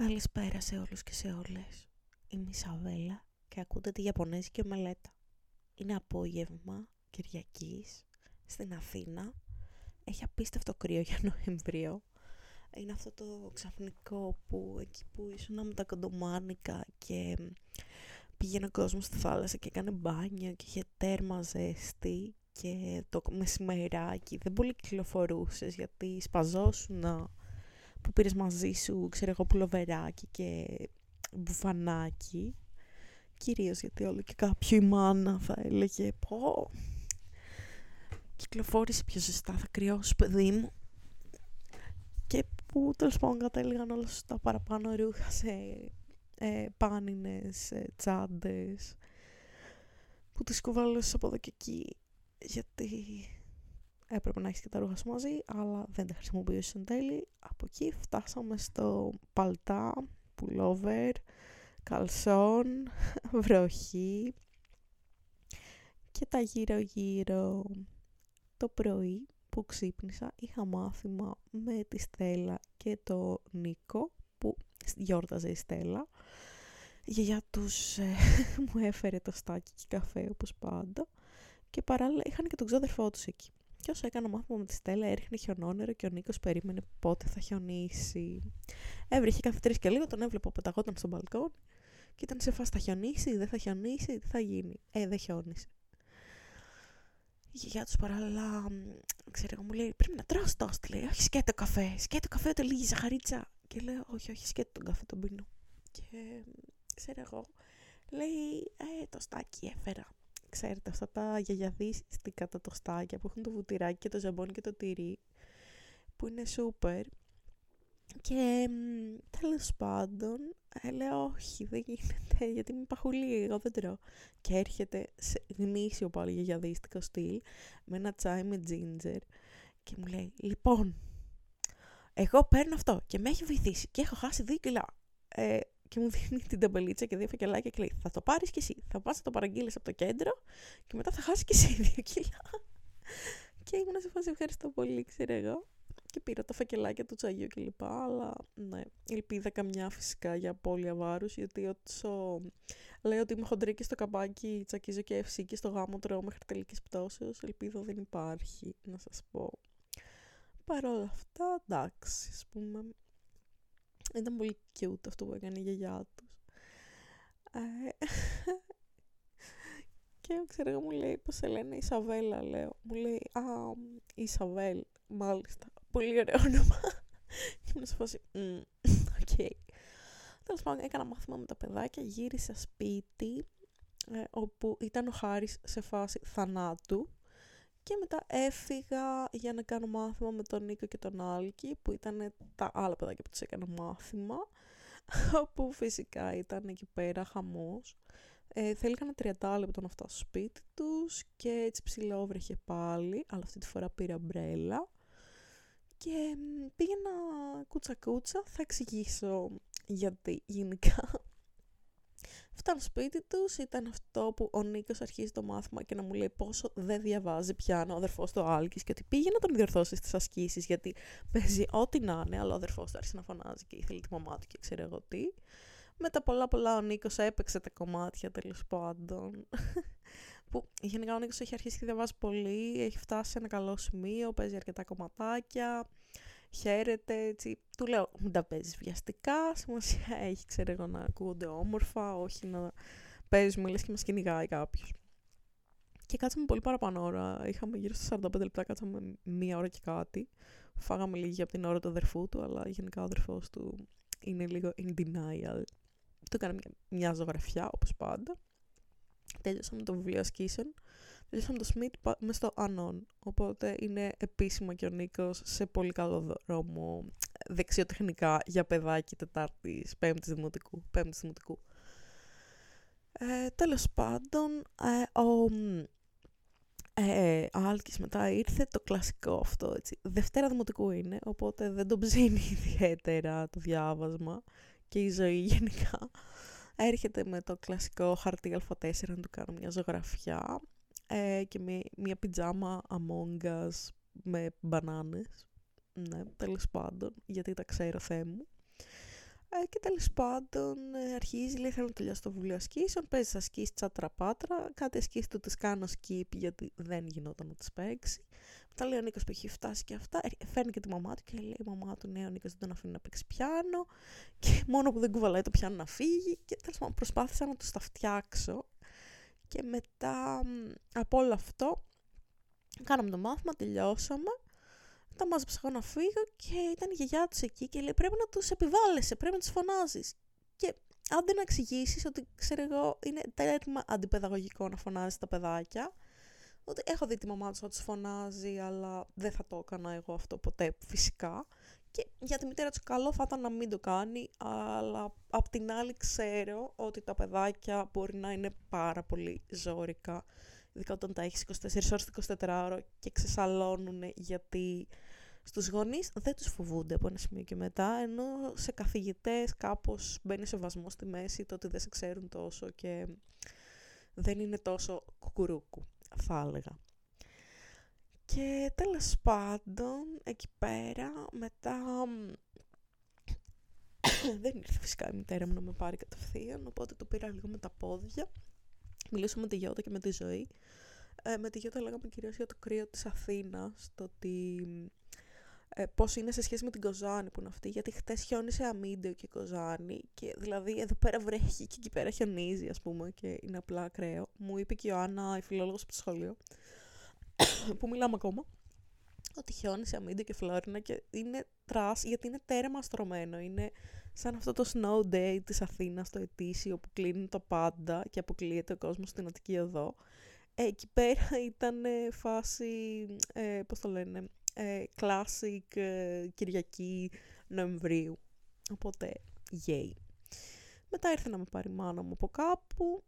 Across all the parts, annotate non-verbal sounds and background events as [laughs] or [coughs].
Καλησπέρα σε όλους και σε όλες. Είμαι η Σαβέλα και ακούτε τη Ιαπωνέζικη ομελέτα. Είναι απόγευμα Κυριακής στην Αθήνα. Έχει απίστευτο κρύο για Νοέμβριο. Είναι αυτό το ξαφνικό που εκεί που ήσουν με τα κοντομάνικα και πήγαινε ο κόσμος στη θάλασσα και έκανε μπάνιο και είχε τέρμα ζέστη και το μεσημεράκι δεν πολύ κυκλοφορούσες γιατί σπαζόσουνα που πήρες μαζί σου, ξέρω εγώ, πουλοβεράκι και μπουφανάκι. Κυρίως γιατί όλο και κάποιο η μάνα θα έλεγε πω κυκλοφόρησε πιο ζεστά, θα κρυώσεις παιδί μου. Και που τέλος πάντων κατέληγαν όλα τα παραπάνω ρούχα σε ε, πάνινες, ε, τσάντες που τις κουβαλούσες από εδώ και εκεί γιατί έπρεπε να έχεις και τα ρούχα σου μαζί, αλλά δεν τα χρησιμοποιούσες εν τέλει. Από εκεί φτάσαμε στο παλτά, πουλόβερ, καλσόν, [laughs] βροχή και τα γύρω-γύρω. Το πρωί που ξύπνησα είχα μάθημα με τη Στέλλα και το Νίκο που γιόρταζε η Στέλλα. Η γιαγιά τους ε, [laughs] μου έφερε το στάκι και καφέ όπως πάντα και παράλληλα είχαν και τον ξάδερφό τους εκεί. Και όσο έκανα μάθημα με τη Στέλλα, έριχνε χιονόνερο και ο Νίκος περίμενε πότε θα χιονίσει. Έβριχε κάθε τρεις και λίγο, τον έβλεπα πεταγόταν στο μπαλκόνι και ήταν σε φάση θα χιονίσει, δεν θα χιονίσει, τι θα γίνει. Ε, δεν χιόνισε. Η γιαγιά τους παράλληλα, ξέρω εγώ, μου λέει: Πρέπει να τρως τόστ. Λέει: Όχι, σκέτο καφέ. Σκέτο καφέ, το λίγη ζαχαρίτσα. Και λέω: Όχι, όχι, σκέτο τον καφέ, τον πίνω. Και ξέρω εγώ, λέει: Ε, το στάκι έφερα ξέρετε, αυτά τα γιαγιαδίστικα τα τοστάκια που έχουν το βουτυράκι και το ζαμπόνι και το τυρί, που είναι σούπερ. Και τέλος πάντων, ε, λέω όχι, δεν γίνεται, γιατί είμαι παχουλή, εγώ δεν τρώω. Και έρχεται σε γνήσιο πάλι γιαγιαδίστικο στυλ, με ένα τσάι με τζίντζερ, και μου λέει, λοιπόν, εγώ παίρνω αυτό και με έχει βοηθήσει και έχω χάσει δύο κιλά. Ε, και μου δίνει την ταμπελίτσα και δύο φακελάκια και λέει θα το πάρεις κι εσύ, θα πας να το παραγγείλεις από το κέντρο και μετά θα χάσεις κι εσύ δύο κιλά. και ήμουν σε φάση ευχαριστώ πολύ, ξέρω εγώ. Και πήρα τα φακελάκια του τσαγιού και λοιπά, αλλά ναι, ελπίδα καμιά φυσικά για απώλεια βάρους, γιατί όσο λέω ότι είμαι χοντρή και στο καμπάκι τσακίζω και ευσύ και στο γάμο τρώω μέχρι τελικής πτώσεως, ελπίδα δεν υπάρχει, να σας πω. Παρ' όλα αυτά, εντάξει, ας πούμε, ήταν πολύ cute αυτό που έκανε η γιαγιά τους. Ε, [laughs] και ξέρω εγώ μου λέει πώς σε λένε Ισαβέλα λέω. Μου λέει α, Ισαβέλ, μάλιστα. Πολύ ωραίο [laughs] όνομα. και μου σε φάση, οκ. Τέλος πάντων έκανα μάθημα με τα παιδάκια, γύρισα σπίτι ε, όπου ήταν ο Χάρης σε φάση θανάτου και μετά έφυγα για να κάνω μάθημα με τον Νίκο και τον Άλκη, που ήταν τα άλλα παιδάκια που τους έκανα μάθημα, [laughs] όπου φυσικά ήταν εκεί πέρα χαμός. Ε, θέληκαν 30 λεπτά να φτάσω στο σπίτι τους και έτσι ψηλόβρεχε πάλι, αλλά αυτή τη φορά πήρα μπρέλα. Και πήγαινα κούτσα κούτσα, θα εξηγήσω γιατί γενικά Φτάνω σπίτι τους, ήταν αυτό που ο Νίκος αρχίζει το μάθημα και να μου λέει πόσο δεν διαβάζει πιάνο ο αδερφός του Άλκης και ότι πήγε να τον διορθώσει στις ασκήσεις γιατί παίζει ό,τι να είναι, αλλά ο αδερφός του άρχισε να φωνάζει και ήθελε τη μαμά του και ξέρω εγώ τι. Με τα πολλά πολλά ο Νίκος έπαιξε τα κομμάτια τέλος πάντων. [laughs] που γενικά ο Νίκος έχει αρχίσει και διαβάζει πολύ, έχει φτάσει σε ένα καλό σημείο, παίζει αρκετά κομματάκια χαίρεται, έτσι. Του λέω, μην τα παίζεις βιαστικά, σημασία έχει, ξέρω εγώ, να ακούγονται όμορφα, όχι να παίζουμε, λες και μας κυνηγάει κάποιος. Και κάτσαμε πολύ παραπάνω ώρα. Είχαμε γύρω στα 45 λεπτά, κάτσαμε μία ώρα και κάτι. Φάγαμε λίγη από την ώρα του αδερφού του, αλλά γενικά ο αδερφός του είναι λίγο in denial. Του έκανε μια, μια ζωγραφιά, όπως πάντα. Τέλειωσαμε το βιβλίο ασκήσεων Ζήσαμε το Σμιτ μες στο Ανών. Οπότε είναι επίσημα και ο Νίκος σε πολύ καλό δρόμο δεξιοτεχνικά για παιδάκι Τετάρτης, Πέμπτης Δημοτικού. Πέμπτης Δημοτικού. Ε, τέλος πάντων, ε, ο ε, Άλκης μετά ήρθε το κλασικό αυτό, έτσι. Δευτέρα Δημοτικού είναι, οπότε δεν τον ψήνει [laughs] ιδιαίτερα το διάβασμα και η ζωή γενικά. Έρχεται με το κλασικό χαρτί Α4 να του κάνω μια ζωγραφιά ε, και με μια πιτζάμα Among Us με μπανάνες. Ναι, τέλος πάντων, γιατί τα ξέρω Θεέ μου. Ε, και τέλος πάντων ε, αρχίζει, λέει θέλω να τελειώσω το βιβλίο ασκήσεων, παίζει ασκήσει τσάτρα πάτρα, κάτι ασκήσεις του τις κάνω skip γιατί δεν γινόταν να τις παίξει. Μετά λέει ο Νίκος που έχει φτάσει και αυτά, ε, φέρνει και τη μαμά του και λέει η μαμά του ναι ο Νίκος δεν τον αφήνει να παίξει πιάνο και μόνο που δεν κουβαλάει το πιάνο να φύγει και τέλος πάντων προσπάθησα να τους τα φτιάξω και μετά από όλο αυτό κάναμε το μάθημα, τελειώσαμε τα μάζεψα εγώ να φύγω και ήταν η γιαγιά τους εκεί και λέει πρέπει να τους επιβάλλεσαι, πρέπει να τους φωνάζεις. Και αν δεν εξηγήσεις ότι ξέρω εγώ είναι τέρμα αντιπαιδαγωγικό να φωνάζεις τα παιδάκια, ότι έχω δει τη μαμά τους να τους φωνάζει, αλλά δεν θα το έκανα εγώ αυτό ποτέ φυσικά. Και για τη μητέρα του καλό θα ήταν να μην το κάνει, αλλά απ' την άλλη ξέρω ότι τα παιδάκια μπορεί να είναι πάρα πολύ ζώρικα ειδικά όταν τα έχεις 24 ώρες 24 ώρο και ξεσαλώνουν γιατί στους γονείς δεν τους φοβούνται από ένα σημείο και μετά, ενώ σε καθηγητές κάπως μπαίνει σε βασμό στη μέση το ότι δεν σε ξέρουν τόσο και δεν είναι τόσο κουκουρούκου, θα έλεγα. Και τέλος πάντων, εκεί πέρα, μετά... [coughs] δεν ήρθε φυσικά η μητέρα μου να με πάρει κατευθείαν, οπότε το πήρα λίγο με τα πόδια. Μιλήσαμε με τη Γιώτα και με τη ζωή. Ε, με τη Γιώτα λέγαμε κυρίως για το κρύο της Αθήνας, το ότι ε, πώς είναι σε σχέση με την Κοζάνη που είναι αυτή, γιατί χτες χιόνισε αμύντιο και Κοζάνη και δηλαδή εδώ πέρα βρέχει και εκεί πέρα χιονίζει ας πούμε και είναι απλά ακραίο. Μου είπε και η Ιωάννα, η φιλόλογος από το σχολείο, που μιλάμε ακόμα, ότι χιόνισε Αμύνταιο και Φλόρινα και είναι trash γιατί είναι τέρμα στρωμένο, είναι σαν αυτό το snow day της Αθήνας, το ετήσιο που κλείνει το πάντα και αποκλείεται ο κόσμος στην Αττική Οδό. Ε, εκεί πέρα ήταν φάση, ε, πώς το λένε, ε, classic ε, Κυριακή Νοεμβρίου. Οπότε, yay. Μετά ήρθε να με πάρει η μάνα μου από κάπου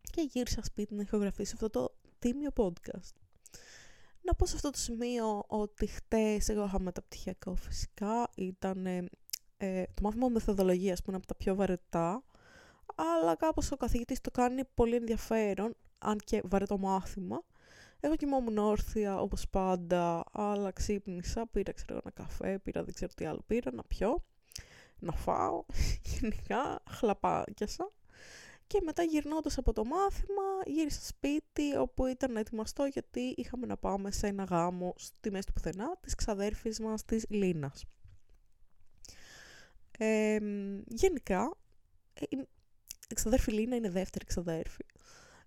και γύρισα σπίτι να ηχογραφήσω αυτό το τίμιο podcast. Να πω σε αυτό το σημείο ότι χτες εγώ είχα μεταπτυχιακό φυσικά, ήταν ε, το μάθημα μεθοδολογίας που είναι από τα πιο βαρετά, αλλά κάπως ο καθηγητής το κάνει πολύ ενδιαφέρον, αν και βαρετό μάθημα. Εγώ κοιμόμουν όρθια όπως πάντα, αλλά ξύπνησα, πήρα ξέρω ένα καφέ, πήρα δεν ξέρω τι άλλο πήρα, να πιω, να φάω, [laughs] γενικά χλαπάκιασα. Και μετά γυρνώντας από το μάθημα γύρισα σπίτι όπου ήταν να ετοιμαστώ γιατί είχαμε να πάμε σε ένα γάμο στη μέση του πουθενά της ξαδέρφης μας της Λίνας. Ε, γενικά, η ξαδέρφη Λίνα είναι δεύτερη ξαδέρφη.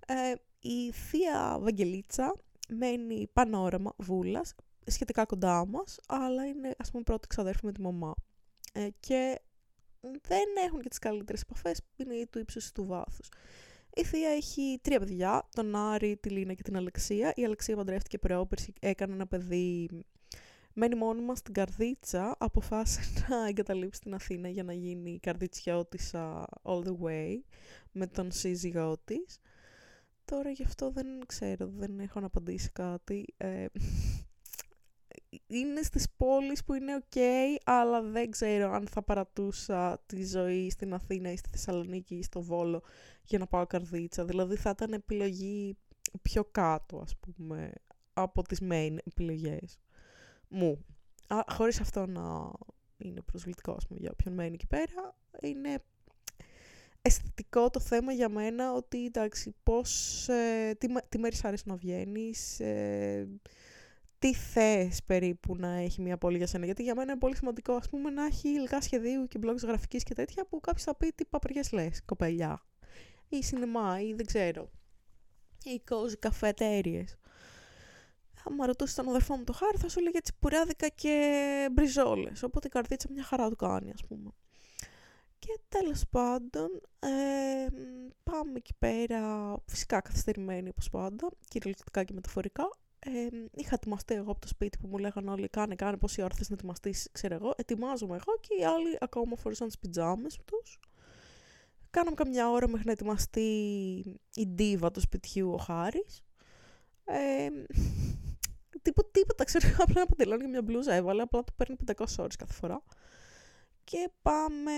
Ε, η θεία Βαγγελίτσα μένει πανόραμα βούλας, σχετικά κοντά μας, αλλά είναι ας πούμε πρώτη ξαδέρφη με τη μαμά. Ε, και δεν έχουν και τις καλύτερες επαφές, είναι του ύψους του βάθους. Η θεία έχει τρία παιδιά, τον Άρη, τη Λίνα και την Αλεξία. Η Αλεξία παντρεύτηκε πρόπερση, έκανε ένα παιδί μένει μόνιμα στην Καρδίτσα, αποφάσισε [laughs] να εγκαταλείψει την Αθήνα για να γίνει καρδιτσιώτησα all the way με τον σύζυγό της. Τώρα γι' αυτό δεν ξέρω, δεν έχω να απαντήσει κάτι. Ε, είναι στις πόλεις που είναι ok, αλλά δεν ξέρω αν θα παρατούσα τη ζωή στην Αθήνα ή στη Θεσσαλονίκη ή στο Βόλο για να πάω καρδίτσα. Δηλαδή θα ήταν επιλογή πιο κάτω, ας πούμε, από τις main επιλογές μου. Α, χωρίς αυτό να είναι προσβλητικό, ας πούμε, για όποιον μένει εκεί πέρα, είναι αισθητικό το θέμα για μένα ότι, εντάξει, πώς, ε, τι, τι μέρες αρέσει να βγαίνεις, ε, τι θες περίπου να έχει μια πόλη για σένα; Γιατί για μένα είναι πολύ σημαντικό, ας πούμε, να έχει υλικά σχεδίου και blogs γραφικής και τέτοια που κάποιος θα πει τι παπαριές λες, κοπελιά. Ή σινεμά, ή δεν ξέρω. Ή cozy καφετέριες άμα ρωτούσες τον αδερφό μου το χάρη, θα σου έλεγε τσιπουράδικα και μπριζόλες. Οπότε η καρδίτσα μια χαρά του κάνει, ας πούμε. Και τέλος πάντων, ε, πάμε εκεί πέρα, φυσικά καθυστερημένοι όπως πάντα, κυριολεκτικά και μεταφορικά. Ε, είχα ετοιμαστεί εγώ από το σπίτι που μου λέγανε όλοι κάνε, κάνε πόση ώρα θες να ετοιμαστείς, ξέρω εγώ. Ετοιμάζομαι εγώ και οι άλλοι ακόμα φορούσαν τις πιτζάμες τους. Κάναμε καμιά ώρα μέχρι να ετοιμαστεί η ντίβα του σπιτιού ο Χάρης. Ε, [laughs] τίποτα, τίποτα, ξέρω, απλά ένα παντελόνι και μια μπλούζα έβαλε, απλά το παίρνει 500 ώρες κάθε φορά. Και πάμε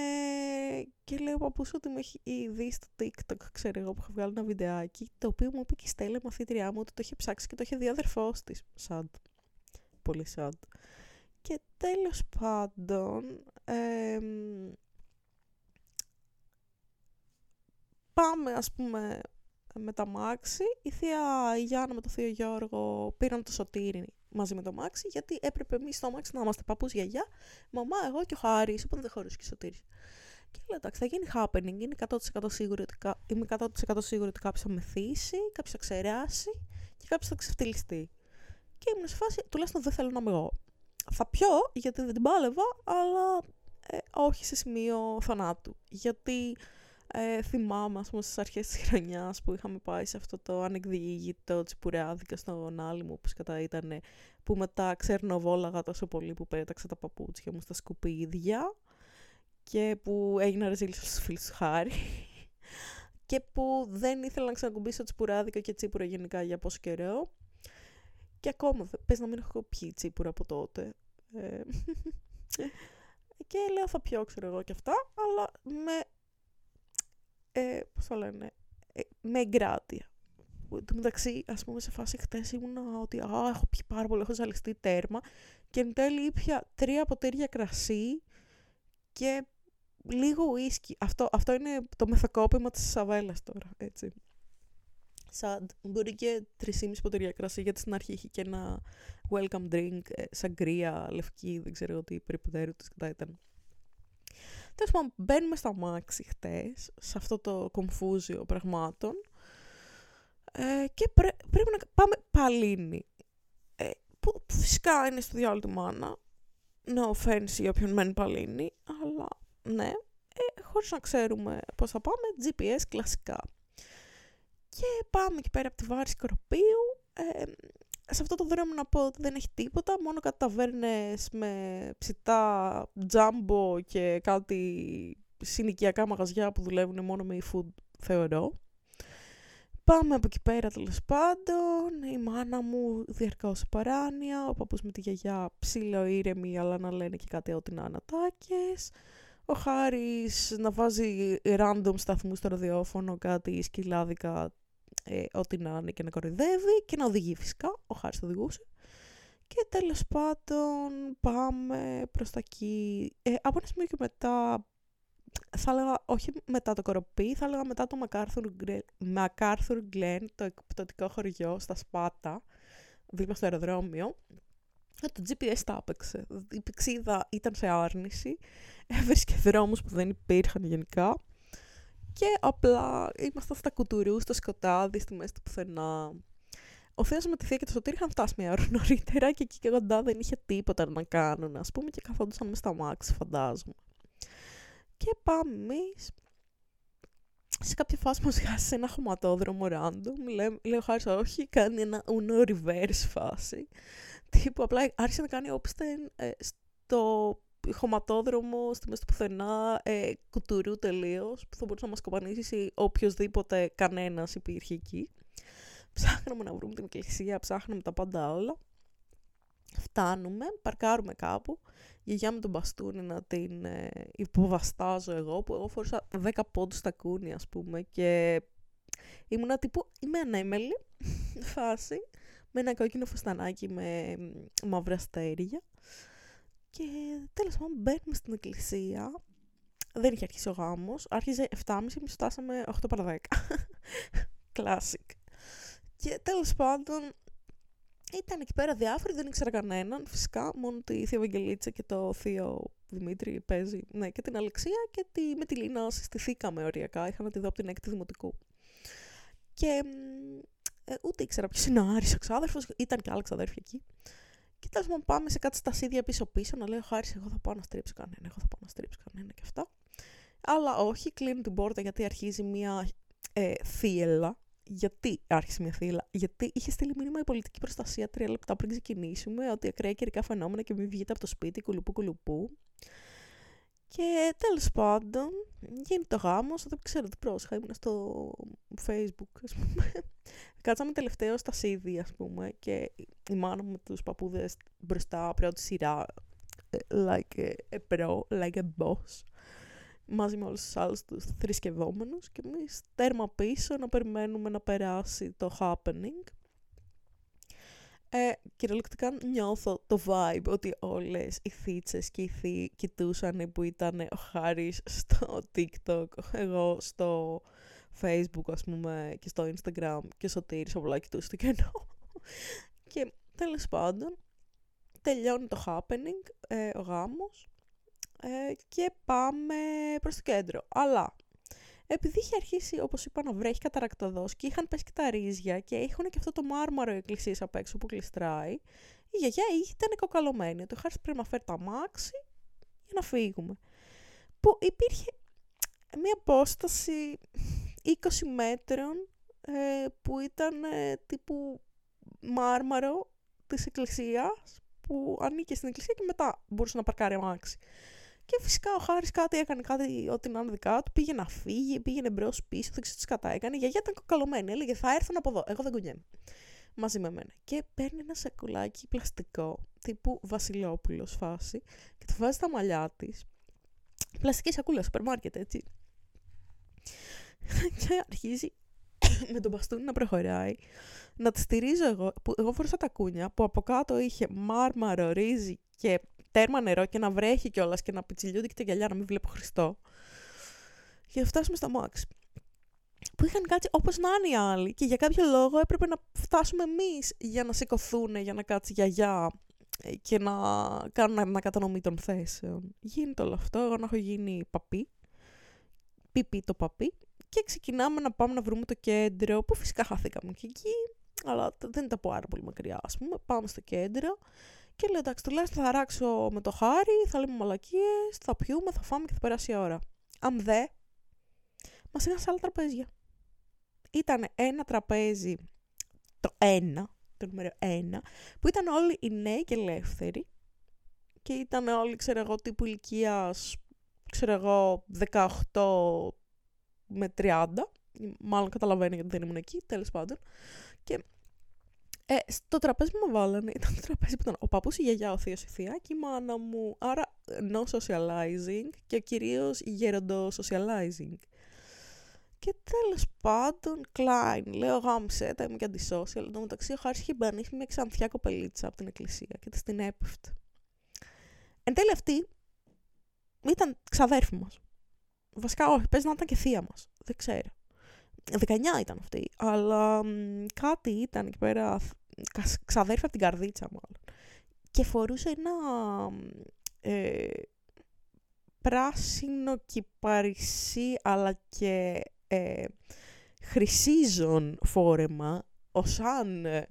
και λέω παππούς ότι με έχει δεις στο TikTok, ξέρω εγώ, που είχα βγάλει ένα βιντεάκι, το οποίο μου είπε και η Στέλλα, η μαθήτριά μου, ότι το έχει ψάξει και το είχε δει αδερφός της. Πολύ σαντ. Και τέλος πάντων, πάμε ας πούμε με τα Μάξι, η θεία με το θείο Γιώργο πήραν το σωτήρι μαζί με το μάξι, γιατί έπρεπε εμείς στο μάξι να είμαστε παππούς γιαγιά, μαμά, εγώ και ο Χάρης, οπότε δεν χωρούσε και σωτήρι. Και λέω, εντάξει, θα γίνει happening. Είναι 100% σίγουρη ότι, είμαι 100% σίγουρη ότι κάποιος θα μεθύσει, κάποιος θα ξεράσει και κάποιος θα ξεφτυλιστεί. Και ήμουν σε φάση, τουλάχιστον δεν θέλω να είμαι εγώ. Θα πιω, γιατί δεν την πάλευα, αλλά ε, όχι σε σημείο θανάτου. Γιατί ε, θυμάμαι, ας πούμε, στις αρχές της χρονιάς που είχαμε πάει σε αυτό το ανεκδιήγητο τσιπουρεάδικα στον άλλη μου, που κατά ήταν, που μετά ξερνοβόλαγα τόσο πολύ που πέταξα τα παπούτσια μου στα σκουπίδια και που έγινα ρεζίλη στους φίλους του Χάρη. Και που δεν ήθελα να ξανακουμπήσω τσιπουράδικα και τσίπουρα γενικά για πόσο καιρό. Και ακόμα πες να μην έχω πιει τσίπουρα από τότε. Ε, [laughs] και λέω θα πιω ξέρω εγώ και αυτά αλλά με ε, πώς το λένε, ε, με εγκράτεια. Εν μεταξύ, ας πούμε, σε φάση χτες ήμουν ότι α, έχω πιει πάρα πολύ, έχω ζαλιστεί τέρμα και εν τέλει ήπια τρία ποτήρια κρασί και λίγο ουίσκι. Αυτό, αυτό είναι το μεθακόπημα της Σαβέλας τώρα, έτσι. Σαν, μπορεί και 3,5 ποτήρια κρασί, γιατί στην αρχή είχε και ένα welcome drink, ε, σαγκρία, λευκή, δεν ξέρω τι περιπτέρου της ήταν. Τέλος πάντων, μπαίνουμε στα μάξι χτες, σε αυτό το κομφούζιο πραγμάτων. Ε, και πρέπει να πάμε παλίνι. Ε, που, φυσικά είναι στο διάλογο του μάνα. No offense για όποιον μένει παλίνι, αλλά ναι. Ε, χωρίς να ξέρουμε πώς θα πάμε, GPS κλασικά. Και πάμε εκεί πέρα από τη Βάρη Σκορπίου. Ε, σε αυτό το δρόμο να πω ότι δεν έχει τίποτα, μόνο κάτι ταβέρνες με ψητά τζάμπο και κάτι συνοικιακά μαγαζιά που δουλεύουν μόνο με e-food, θεωρώ. Πάμε από εκεί πέρα τέλος πάντων, η μάνα μου διαρκώς παράνοια, ο παππούς με τη γιαγιά ψήλο ήρεμη αλλά να λένε και κάτι ό,τι να ανατάκες. Ο Χάρης να βάζει random σταθμούς στο ραδιόφωνο, κάτι σκυλάδικα ε, ό,τι να είναι και να κοροϊδεύει και να οδηγεί φυσικά. Ο Χάρης το οδηγούσε. Και τέλος πάντων πάμε προς τα εκεί. Ε, από ένα σημείο και μετά, θα έλεγα όχι μετά το Κοροπή, θα έλεγα μετά το MacArthur Glen, το εκπτωτικό χωριό στα Σπάτα, δίπλα στο αεροδρόμιο. Ε, το GPS τα έπαιξε. Η πηξίδα ήταν σε άρνηση. Έβρισκε δρόμους που δεν υπήρχαν γενικά. Και απλά ήμασταν στα κουτουρού, στο σκοτάδι, στη μέση του πουθενά. Ο Θεός με τη θεία και το Σωτήρι είχαν φτάσει μια ώρα [laughs] νωρίτερα και εκεί και κοντά δεν είχε τίποτα να κάνουν, ας πούμε, και καθόντουσαν μες στα μάξι, φαντάζομαι. Και πάμε εμείς. Σε κάποια φάση μας χάσει ένα χωματόδρομο random. Λέω, λέω χάρης όχι, κάνει ένα uno reverse φάση. Τύπου απλά άρχισε να κάνει όπισθεν ε, στο χωματόδρομο στη μέση του πουθενά, ε, κουτουρού τελείως, που θα μπορούσε να μας κοπανίσει οποιοδήποτε κανένας υπήρχε εκεί. Ψάχναμε να βρούμε την εκκλησία, ψάχναμε τα πάντα όλα. Φτάνουμε, παρκάρουμε κάπου. Η γιαγιά με τον μπαστούνι να την ε, υποβαστάζω εγώ, που εγώ φορούσα 10 πόντους στα κούνια, ας πούμε, και ήμουνα τύπου, είμαι ανέμελη, [laughs] φάση, με ένα κόκκινο φουστανάκι με μαύρα αστέρια. Και τέλος πάντων μπαίνουμε στην εκκλησία. Δεν είχε αρχίσει ο γάμος. Άρχιζε 7.30 εμείς φτάσαμε 8 παρα 10. Classic. [laughs] Και τέλος πάντων ήταν εκεί πέρα διάφοροι, δεν ήξερα κανέναν. Φυσικά μόνο τη Θεία Ευαγγελίτσα και το Θείο Δημήτρη παίζει. Ναι, και την Αλεξία και τη, με τη Λίνα συστηθήκαμε οριακά. Είχα να τη δω από την έκτη δημοτικού. Και ε, ούτε ήξερα ποιος είναι ο Άρης ο ξάδερφος, ήταν και άλλα ξαδέρφια εκεί. Και τέλος πάντων πάμε σε κάτι στασίδια πίσω-πίσω να λέω Χάρη, εγώ θα πάω να στρίψω κανένα, εγώ θα πάω να στρίψω κανένα και αυτά. Αλλά όχι, κλείνει την πόρτα γιατί αρχίζει μια ε, θύελα. Γιατί άρχισε μια θύελα, Γιατί είχε στείλει μήνυμα η πολιτική προστασία τρία λεπτά πριν ξεκινήσουμε ότι ακραία καιρικά φαινόμενα και μην βγείτε από το σπίτι, κουλουπού κουλουπού. Και τέλος πάντων, γίνεται το γάμο, δεν ξέρω τι πρόσχα, ήμουν στο facebook, ας πούμε. [laughs] Κάτσαμε τελευταίο στα σίδη, ας πούμε, και η μάνα μου με τους παππούδες μπροστά, πρώτη σειρά, ε, like a pro, like a boss, μαζί με όλους τους άλλους τους θρησκευόμενους και εμείς τέρμα πίσω να περιμένουμε να περάσει το happening. Ε, κυριολεκτικά νιώθω το vibe ότι όλες οι θίτσες και οι θείοι κοιτούσαν που ήταν ο Χάρης στο [laughs] TikTok, εγώ στο facebook ας πούμε και στο instagram και σωτήρι σοβλάκι του στο κενό. και τέλος πάντων τελειώνει το happening, ε, ο γάμος ε, και πάμε προς το κέντρο. Αλλά επειδή είχε αρχίσει, όπως είπα, να βρέχει καταρακτοδός και είχαν πέσει και τα ρίζια και έχουν και αυτό το μάρμαρο εκκλησία απ' έξω που κλειστράει, η γιαγιά ήταν κοκαλωμένη. Το χάρη πρέπει να φέρει τα μάξι για να φύγουμε. Που υπήρχε μια απόσταση 20 μέτρων ε, που ήταν ε, τύπου μάρμαρο της εκκλησίας που ανήκε στην εκκλησία και μετά μπορούσε να παρκάρει αμάξι. Και φυσικά ο Χάρης κάτι έκανε, κάτι ό,τι να είναι δικά του. Πήγε να φύγει, πήγαινε μπρος πίσω, δεν ξέρω τι κατά έκανε. Η γιαγιά ήταν κοκαλωμένη. Έλεγε Θα έρθουν από εδώ. Εγώ δεν κουνιέμαι. Μαζί με μένα. Και παίρνει ένα σακουλάκι πλαστικό, τύπου Βασιλόπουλος φάση, και το βάζει στα μαλλιά της. Πλαστική σακούλα, σούπερ μάρκετ, έτσι. [laughs] και αρχίζει [coughs] με τον μπαστούνι να προχωράει, να τη στηρίζω εγώ, που εγώ φορούσα τα κούνια, που από κάτω είχε μάρμαρο, ρύζι και τέρμα νερό και να βρέχει κιόλας και να πιτσιλιούνται και τα γυαλιά να μην βλέπω Χριστό. Και να φτάσουμε στα Μάξ. Που είχαν κάτσει όπως να είναι οι άλλοι και για κάποιο λόγο έπρεπε να φτάσουμε εμείς για να σηκωθούν, για να κάτσει γιαγιά ε, και να κάνουν ανακατανομή των θέσεων. Γίνεται όλο αυτό. Εγώ να έχω γίνει παπί. Πιπί το παπί. Και ξεκινάμε να πάμε να βρούμε το κέντρο, που φυσικά χαθήκαμε και εκεί, αλλά δεν ήταν πάρα πολύ μακριά, ας πούμε. Πάμε στο κέντρο και λέω εντάξει, τουλάχιστον θα ράξω με το χάρι, θα λέμε μαλακίες, θα πιούμε, θα φάμε και θα περάσει η ώρα. Αν δε, μας είχαν σε άλλα τραπέζια. Ήταν ένα τραπέζι, το ένα, το νούμερο ένα, που ήταν όλοι οι νέοι και ελεύθεροι και ήταν όλοι, ξέρω εγώ, τύπου ηλικίας, ξέρω εγώ, 18 με 30. Μάλλον καταλαβαίνει γιατί δεν ήμουν εκεί, τέλος πάντων. Και ε, στο τραπέζι που με βάλανε ήταν το τραπέζι που ήταν ο παππούς, η γιαγιά, ο θείος, η θεία και η μάνα μου. Άρα no socializing και κυρίως γέροντο socializing. Και τέλος πάντων, Klein, λέω γάμισε, τα είμαι και αντισocial. Εν τω μεταξύ, ο Χάρης είχε μπανίσει μια ξανθιά κοπελίτσα από την εκκλησία και της την έπεφτε. Εν τέλει αυτή ήταν ξαδέρφη μας. Βασικά όχι, παίζει να ήταν και θεία μας. Δεν ξέρω. 19 ήταν αυτή, αλλά κάτι ήταν εκεί πέρα ξαδέρφη από την καρδίτσα μάλλον. Και φορούσε ένα ε, πράσινο κυπαρισί αλλά και ε, χρυσίζον φόρεμα, ως σαν ε,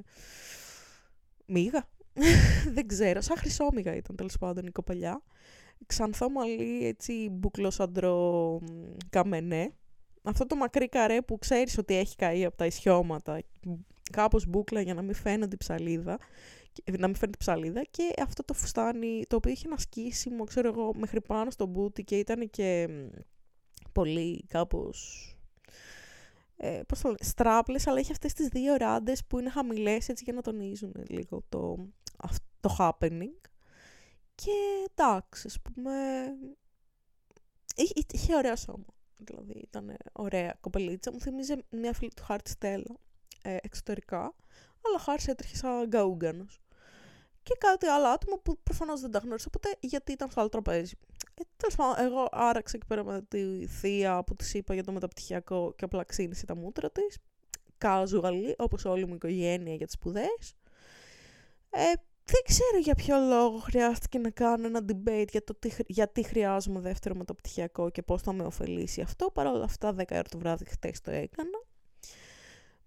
μίγα. [laughs] Δεν ξέρω, σαν χρυσόμυγα ήταν τέλος πάντων η κοπελιά. Ξανθό μαλλί, έτσι μπουκλοσαντρο καμενέ. Αυτό το μακρύ καρέ που ξέρεις ότι έχει καεί από τα ισιώματα κάπως μπούκλα για να μην φαίνεται η ψαλίδα, να μην φαίνεται η ψαλίδα και αυτό το φουστάνι το οποίο είχε ένα σκίσιμο, ξέρω εγώ, μέχρι πάνω στο μπούτι και ήταν και πολύ κάπως ε, πώς το λένε, στράπλες, αλλά είχε αυτές τις δύο ράντες που είναι χαμηλές έτσι για να τονίζουν λίγο το, το happening. Και εντάξει, ας πούμε, είχε, είχε ωραίο σώμα. Δηλαδή ήταν ωραία κοπελίτσα. Μου θυμίζει μια φίλη του Χάρτη Στέλλα ε, εξωτερικά, αλλά ο Χάρης έτρεχε σαν γκαούγκανος. Και κάτι άλλο άτομο που προφανώς δεν τα γνώρισα ποτέ γιατί ήταν στο άλλο τραπέζι. Ε, Τέλος πάντων, εγώ άραξα εκεί πέρα με τη θεία που της είπα για το μεταπτυχιακό και απλά ξύνησε τα μούτρα της. Casual, όπως όλη μου η οικογένεια για τις σπουδές. Ε, δεν ξέρω για ποιο λόγο χρειάστηκε να κάνω ένα debate για το τι, γιατί χρειάζομαι δεύτερο μεταπτυχιακό και πώς θα με ωφελήσει αυτό. Παρ' όλα αυτά, 10 ώρα το βράδυ χτες το έκανα.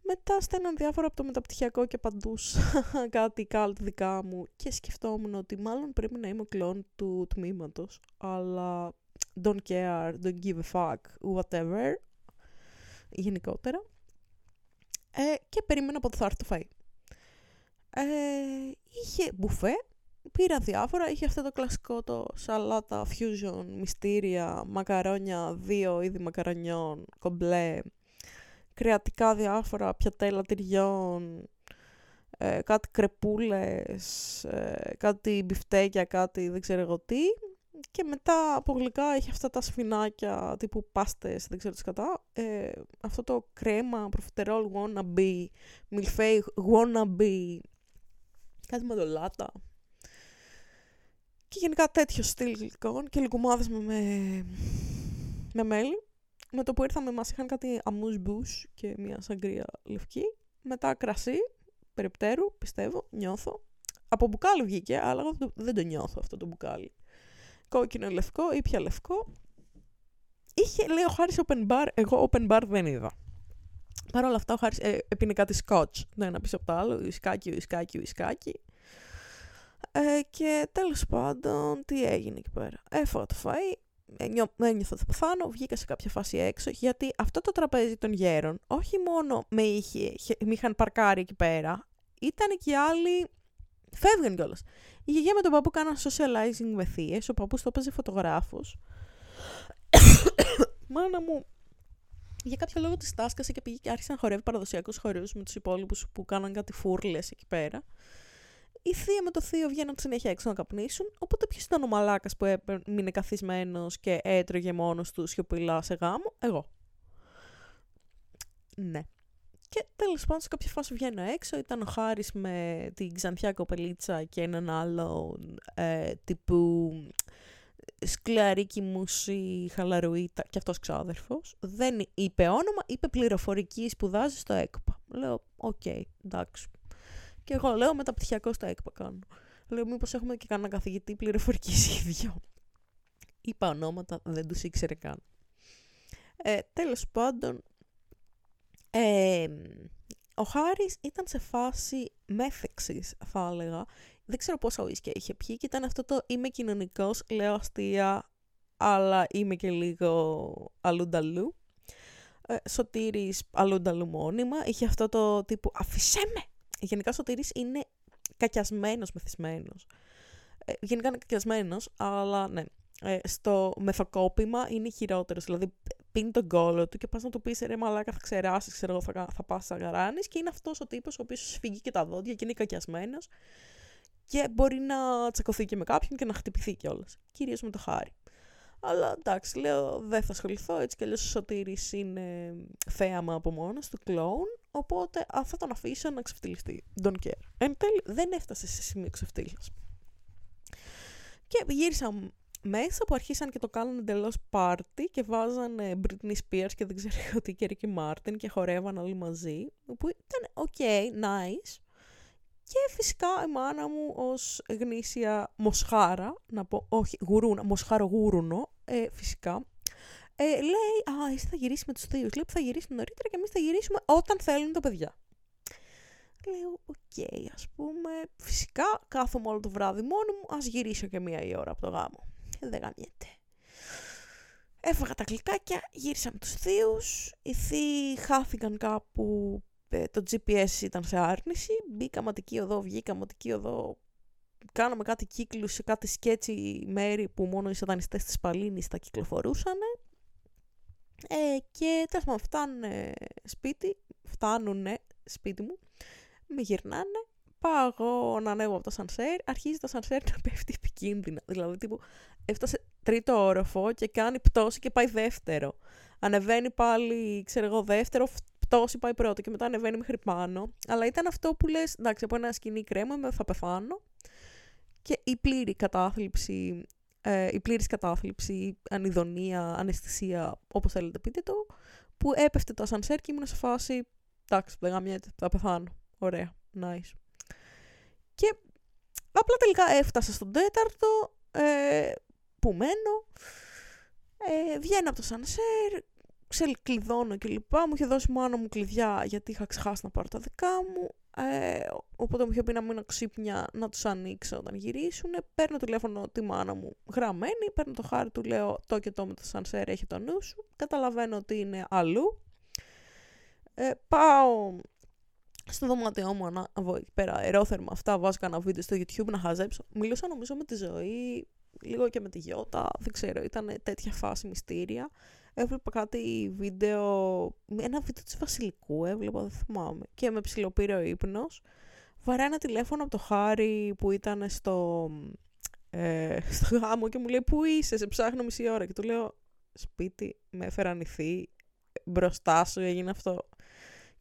Μετά στέλναν διάφορα από το μεταπτυχιακό και παντούς [laughs] κάτι κάλτ δικά μου και σκεφτόμουν ότι μάλλον πρέπει να είμαι κλόν του τμήματος, αλλά don't care, don't give a fuck, whatever, γενικότερα. Ε, και περίμενα από το θα έρθει το φαΐ. Ε, είχε μπουφέ, πήρα διάφορα, είχε αυτό το κλασικό το σαλάτα, fusion, μυστήρια, μακαρόνια, δύο είδη μακαρονιών, κομπλέ, κρεατικά διάφορα, πιατέλα τυριών, ε, κάτι κρεπούλες, ε, κάτι μπιφτέκια, κάτι δεν ξέρω εγώ τι. Και μετά από γλυκά έχει αυτά τα σφινάκια τύπου πάστες, δεν ξέρω τι κατά. Ε, αυτό το κρέμα, προφιτερόλ, wannabe, μιλφέι, wannabe, κάτι με λάτα. Και γενικά τέτοιο στυλ γλυκών και λουκουμάδες με, με, με μέλι. Με το που ήρθαμε μας είχαν κάτι αμούς και μια σαγκρία λευκή. Μετά κρασί, περιπτέρου, πιστεύω, νιώθω. Από μπουκάλι βγήκε, αλλά εγώ δεν το νιώθω αυτό το μπουκάλι. Κόκκινο λευκό, ήπια λευκό. Είχε, λέει ο Χάρης open bar, εγώ open bar δεν είδα. Παρ' όλα αυτά ο Χάρης ε, έπινε κάτι σκότς, το ένα πίσω από το άλλο, ουισκάκι, ουισκάκι, ουισκάκι. Ε, και τέλος πάντων, τι έγινε εκεί πέρα. Έφαγα το φαΐ, ένιωθα θα πεθάνω, βγήκα σε κάποια φάση έξω, γιατί αυτό το τραπέζι των γέρων, όχι μόνο με, είχε, με είχαν παρκάρει εκεί πέρα, ήταν και άλλοι φεύγαν κιόλας. Η γιαγιά με τον παππού κάναν socializing με θείες, ο παππούς το έπαιζε φωτογράφος. [coughs] Μάνα μου, για κάποιο λόγο τη τάσκασε και πήγε και άρχισε να χορεύει παραδοσιακούς χορείου με τους υπόλοιπους που κάναν κάτι φούρλες εκεί πέρα η θεία με το θείο βγαίνουν συνέχεια έξω να καπνίσουν. Οπότε ποιος ήταν ο μαλάκας που έμεινε καθισμένος και έτρωγε μόνος του σιωπηλά σε γάμο, εγώ. Ναι. Και τέλος πάντων, σε κάποια φάση βγαίνω έξω. Ήταν ο Χάρης με την ξανθιά κοπελίτσα και έναν άλλο ε, τύπο σκουλαρίκι μούσι χαλαρουίτα και αυτός ξάδερφος. Δεν είπε όνομα, είπε πληροφορική σπουδάζει στο ΕΚΠΑ. Λέω, OK, okay, εντάξει, και εγώ λέω μεταπτυχιακό στα ΕΚΠΑ κάνω. Λέω μήπως έχουμε και κανένα καθηγητή πληροφορικής [laughs] ίδιο. Είπα ονόματα, δεν τους ήξερε καν. Ε, τέλος πάντων, ε, ο Χάρης ήταν σε φάση μέθεξης, θα έλεγα. Δεν ξέρω πόσα ουίσκια είχε πιει και ήταν αυτό το είμαι κοινωνικός, λέω αστεία, αλλά είμαι και λίγο αλλούνταλού. Ε, Σωτήρης αλλούνταλού μόνιμα, είχε αυτό το τύπου αφησέ με, γενικά ο Σωτήρης είναι κακιασμένος μεθυσμένος. Ε, γενικά είναι κακιασμένος, αλλά ναι. Ε, στο μεθοκόπημα είναι χειρότερος. Δηλαδή πίνει τον κόλλο του και πας να του πεις ρε μαλάκα θα ξεράσεις, ξέρω εγώ θα, θα πας γαράνεις και είναι αυτός ο τύπος ο οποίος σφίγγει και τα δόντια και είναι κακιασμένος και μπορεί να τσακωθεί και με κάποιον και να χτυπηθεί κιόλας. Κυρίως με το χάρι. Αλλά εντάξει, λέω δεν θα ασχοληθώ, έτσι κι αλλιώς ο Σωτήρης είναι θέαμα από μόνος του, κλόουν, οπότε α, θα τον αφήσω να ξεφτυλιστεί. Don't care. Εν τέλει δεν έφτασε σε σημείο ξεφτύλας. Και γύρισα μέσα που αρχίσαν και το κάνουν εντελώς πάρτι και βάζαν Britney Spears και δεν ξέρω τι και Ricky Martin και χορεύαν όλοι μαζί, που ήταν ok, nice. Και φυσικά η μάνα μου ως γνήσια μοσχάρα, να πω, όχι γουρούνα, μοσχαρογούρουνο, ε, φυσικά, ε, λέει, α, εσύ θα γυρίσεις με τους θείους. λέει που θα γυρίσει νωρίτερα και εμείς θα γυρίσουμε όταν θέλουν τα παιδιά. Λέω, OK, okay, ας πούμε, φυσικά κάθομαι όλο το βράδυ μόνος μου, ας γυρίσω και μία η ώρα από το γάμο. Ε, δεν γαμιέται. Έφαγα τα γλυκάκια, γύρισα με τους θείους, οι θείοι χάθηκαν κάπου ε, το GPS ήταν σε άρνηση, μπήκα Αττική Οδό, βγήκα Αττική Οδό, κάναμε κάτι κύκλους σε κάτι sketchy μέρη που μόνο οι σατανιστές της Παλλήνης θα κυκλοφορούσαν. Ε, και τέλος πάντων φτάνουν σπίτι, φτάνουνε σπίτι μου, με γυρνάνε, πάω εγώ να ανέβω από το σανσέρ, αρχίζει το σανσέρ να πέφτει επικίνδυνα. Δηλαδή, τύπου, έφτασε τρίτο όροφο και κάνει πτώση και πάει δεύτερο. Ανεβαίνει πάλι, ξέρω εγώ, δεύτερο, πτώση πάει πρώτο και μετά ανεβαίνει μέχρι πάνω. Αλλά ήταν αυτό που λες, εντάξει, από ένα σκηνή κρέμα θα πεθάνω. Και η πλήρη κατάθλιψη, ε, η πλήρης κατάθλιψη, ανιδονία, αναισθησία, όπως θέλετε πείτε το, που έπεφτε το ασανσέρ και ήμουν σε φάση, εντάξει, δεν γαμιέται, θα πεθάνω. Ωραία, nice. Και απλά τελικά έφτασα στον τέταρτο, ε, που μένω, ε, βγαίνω από το σανσέρ, ξεκλειδώνω και λοιπά. Μου είχε δώσει μόνο μου κλειδιά γιατί είχα ξεχάσει να πάρω τα δικά μου. Ε, οπότε μου είχε πει να μείνω ξύπνια να τους ανοίξω όταν γυρίσουν. Παίρνω τηλέφωνο τη μάνα μου γραμμένη, παίρνω το χάρι του, λέω το και το με το σανσέρ έχει το νου σου. Καταλαβαίνω ότι είναι αλλού. Ε, πάω στο δωμάτιό μου να βγω εκεί πέρα αερόθερμα αυτά, βάζω κανένα βίντεο στο YouTube να χαζέψω. Μιλούσα νομίζω με τη ζωή, λίγο και με τη Γιώτα, δεν ξέρω, ήταν τέτοια φάση μυστήρια έβλεπα κάτι βίντεο, ένα βίντεο της Βασιλικού έβλεπα, δεν θυμάμαι, και με ψηλοπήρε ο ύπνος. Βαρά ένα τηλέφωνο από το Χάρη που ήταν στο, ε, στο γάμο και μου λέει «Πού είσαι, σε ψάχνω μισή ώρα» και του λέω «Σπίτι, με έφεραν νηθή, μπροστά σου έγινε αυτό».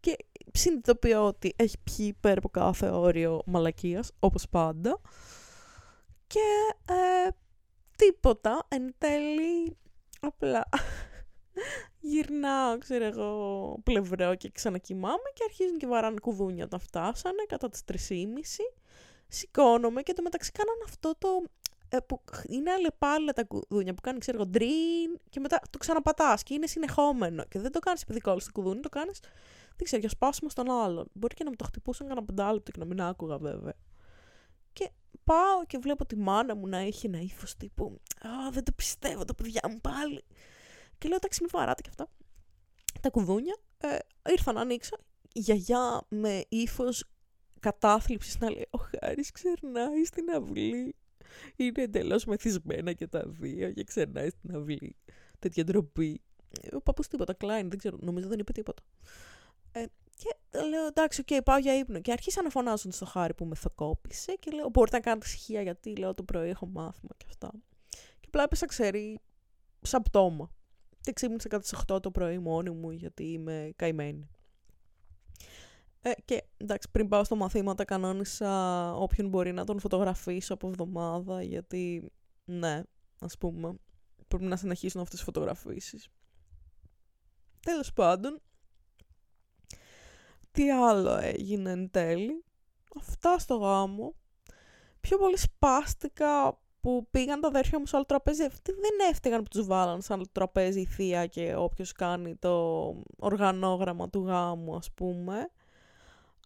Και συνειδητοποιώ ότι έχει πιει πέρα από κάθε όριο μαλακίας, όπως πάντα. Και ε, τίποτα, εν τέλει, απλά Γυρνάω, ξέρω εγώ, πλευρό και ξανακοιμάμαι και αρχίζουν και βαράνε κουδούνια όταν φτάσανε κατά τις 3.30. Σηκώνομαι και το μεταξύ κάνανε αυτό το ε, που είναι αλλεπάλληλα τα κουδούνια που κάνει, ξέρω εγώ, ντριν και μετά το ξαναπατάς και είναι συνεχόμενο. Και δεν το κάνεις επειδή κόλλησε το κουδούνι, το κάνεις, δεν ξέρω, για σπάσιμο στον άλλον. Μπορεί και να με το χτυπούσαν κανένα πεντάλεπτο και να μην άκουγα βέβαια. Και πάω και βλέπω τη μάνα μου να έχει ένα ύφος τύπου. Α, δεν το πιστεύω, το παιδιά μου πάλι. Και λέω, εντάξει, μην βαράτε και αυτά. Τα κουδούνια ε, ήρθα να ανοίξω. Η γιαγιά με ύφος κατάθλιψης να λέει: Ο Χάρης ξερνάει στην αυλή είναι εντελώς μεθυσμένα και τα δύο και ξερνάει στην αυλή. Τέτοια ντροπή. Ο παππούς τίποτα, Κλάιν, δεν ξέρω, νομίζω δεν είπε τίποτα. Ε, και λέω εντάξει, okay, πάω για ύπνο. Και αρχίσαν να φωνάζουν στο χάρι που με θοκόπησε και λέω: Μπορείτε να κάνετε ησυχία γιατί λέω το πρωί έχω μάθημα και αυτά. Και απλά έπεσα, ξέρει, σαν πτώμα. Και ξύπνησα κατά τι 8 το πρωί μόνη μου γιατί είμαι καημένη. Ε, και εντάξει, πριν πάω στο μαθήματα κανόνισα όποιον μπορεί να τον φωτογραφίσω από εβδομάδα, γιατί ναι, ας πούμε, πρέπει να συνεχίσουν αυτές τις φωτογραφίσεις. Τέλος πάντων, τι άλλο έγινε εν τέλει. Αυτά στο γάμο. Πιο πολύ σπάστηκα που πήγαν τα αδέρφια μου σε άλλο τραπέζι. Αυτοί δεν έφταιγαν που τους βάλαν σε άλλο τραπέζι η θεία και όποιος κάνει το οργανόγραμμα του γάμου, ας πούμε.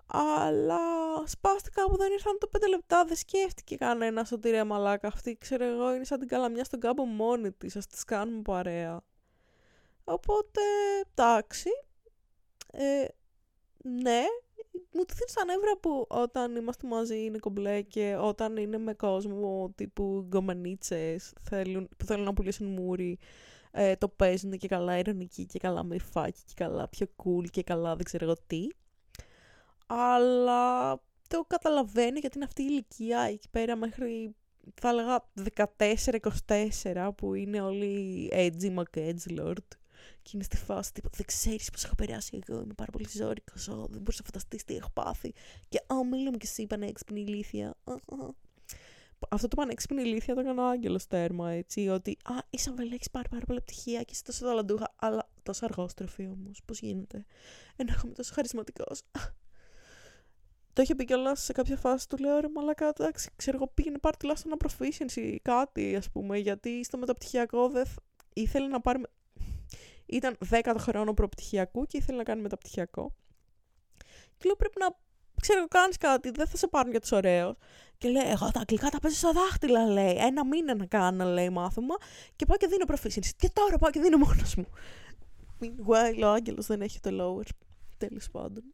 Αλλά σπάστηκα που δεν ήρθαν το πέντε λεπτά, δεν σκέφτηκε κανένας ότι ρε μαλάκα αυτή, ξέρω εγώ, είναι σαν την καλαμιά στον κάμπο μόνη της, ας τη κάνουμε παρέα. Οπότε, εντάξει, ε, ναι, μου τη στα νεύρα που όταν είμαστε μαζί είναι κομπλέ και όταν είναι με κόσμο τύπου γκομανίτσες που θέλουν να πουλήσουν μούρι, ε, το παίζουν και καλά ειρωνική και καλά με και καλά πιο cool και καλά δεν ξέρω εγώ τι. Αλλά το καταλαβαίνω γιατί είναι αυτή η ηλικία εκεί πέρα μέχρι θα έλεγα 14-24 που είναι όλοι edgy lord και είναι στη φάση τύπου δεν ξέρεις πώς έχω περάσει εγώ, είμαι πάρα πολύ ζώρικος, δεν μπορείς να φανταστείς τι έχω πάθει και «Α, μίλω μου και εσύ πανέξυπνη ηλίθεια». Αυτό το πανέξυπνη ηλίθεια το έκανα ο Άγγελος τέρμα, έτσι. Ότι α, η Σαββέλα έχεις πάρει πάρα πολλά πτυχία και είσαι τόσο ταλαντούχα, αλλά τόσο αργόστροφη όμως. Πώς γίνεται. Ενώ έχω τόσο χαρισματικός. Το είχε πει κιόλας σε κάποια φάση του λέω ρε μαλακά, εντάξει, ξέρω εγώ πήγαινε πάρει τουλάχιστον ένα proficiency, κάτι ας πούμε, γιατί στο μεταπτυχιακό δεν ήθελε να πάρει... Ήταν 10 χρόνο προπτυχιακού και ήθελε να κάνει μεταπτυχιακό. Και λέω πρέπει να ξέρω, κάνεις κάτι, δεν θα σε πάρουν για τους ωραίους. Και λέει, Εγώ τα αγγλικά τα παίζω στα δάχτυλα, λέει. Ένα μήνα να κάνω, λέει, μάθημα. Και πάω και δίνω proficiency. Και τώρα πάω και δίνω μόνος μου. Meanwhile, ο Άγγελος δεν έχει το lower. Τέλος πάντων.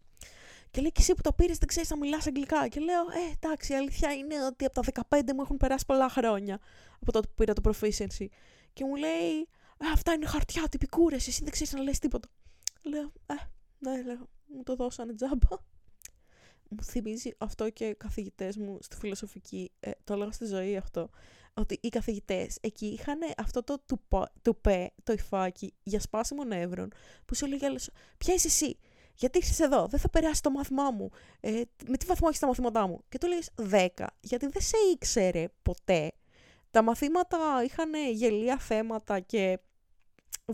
Και λέει και εσύ που το πήρες δεν ξέρεις να μιλάς αγγλικά. Και λέω, Ε, εντάξει, η αλήθεια είναι ότι από τα 15 μου έχουν περάσει πολλά χρόνια από τότε που πήρα το proficiency. Και μου λέει, ε, Αυτά είναι χαρτιά, τυπικούρες. Εσύ δεν ξέρεις να λες τίποτα. Λέω, Ε, ναι, λέω, μου το δώσανε τζάμπα. Μου θυμίζει αυτό και οι καθηγητές μου στη φιλοσοφική. Ε, το έλεγα στη ζωή αυτό. Ότι οι καθηγητές εκεί είχαν αυτό το τουπέ, το υφάκι για σπάσιμο νεύρων που σου έλεγε Ποια είσαι εσύ, γιατί είσαι εδώ, δεν θα περάσει το μάθημά μου. Ε, με τι βαθμό έχεις τα μαθήματά μου; Και του λέει 10, γιατί δεν σε ήξερε ποτέ. Τα μαθήματα είχαν γελία θέματα και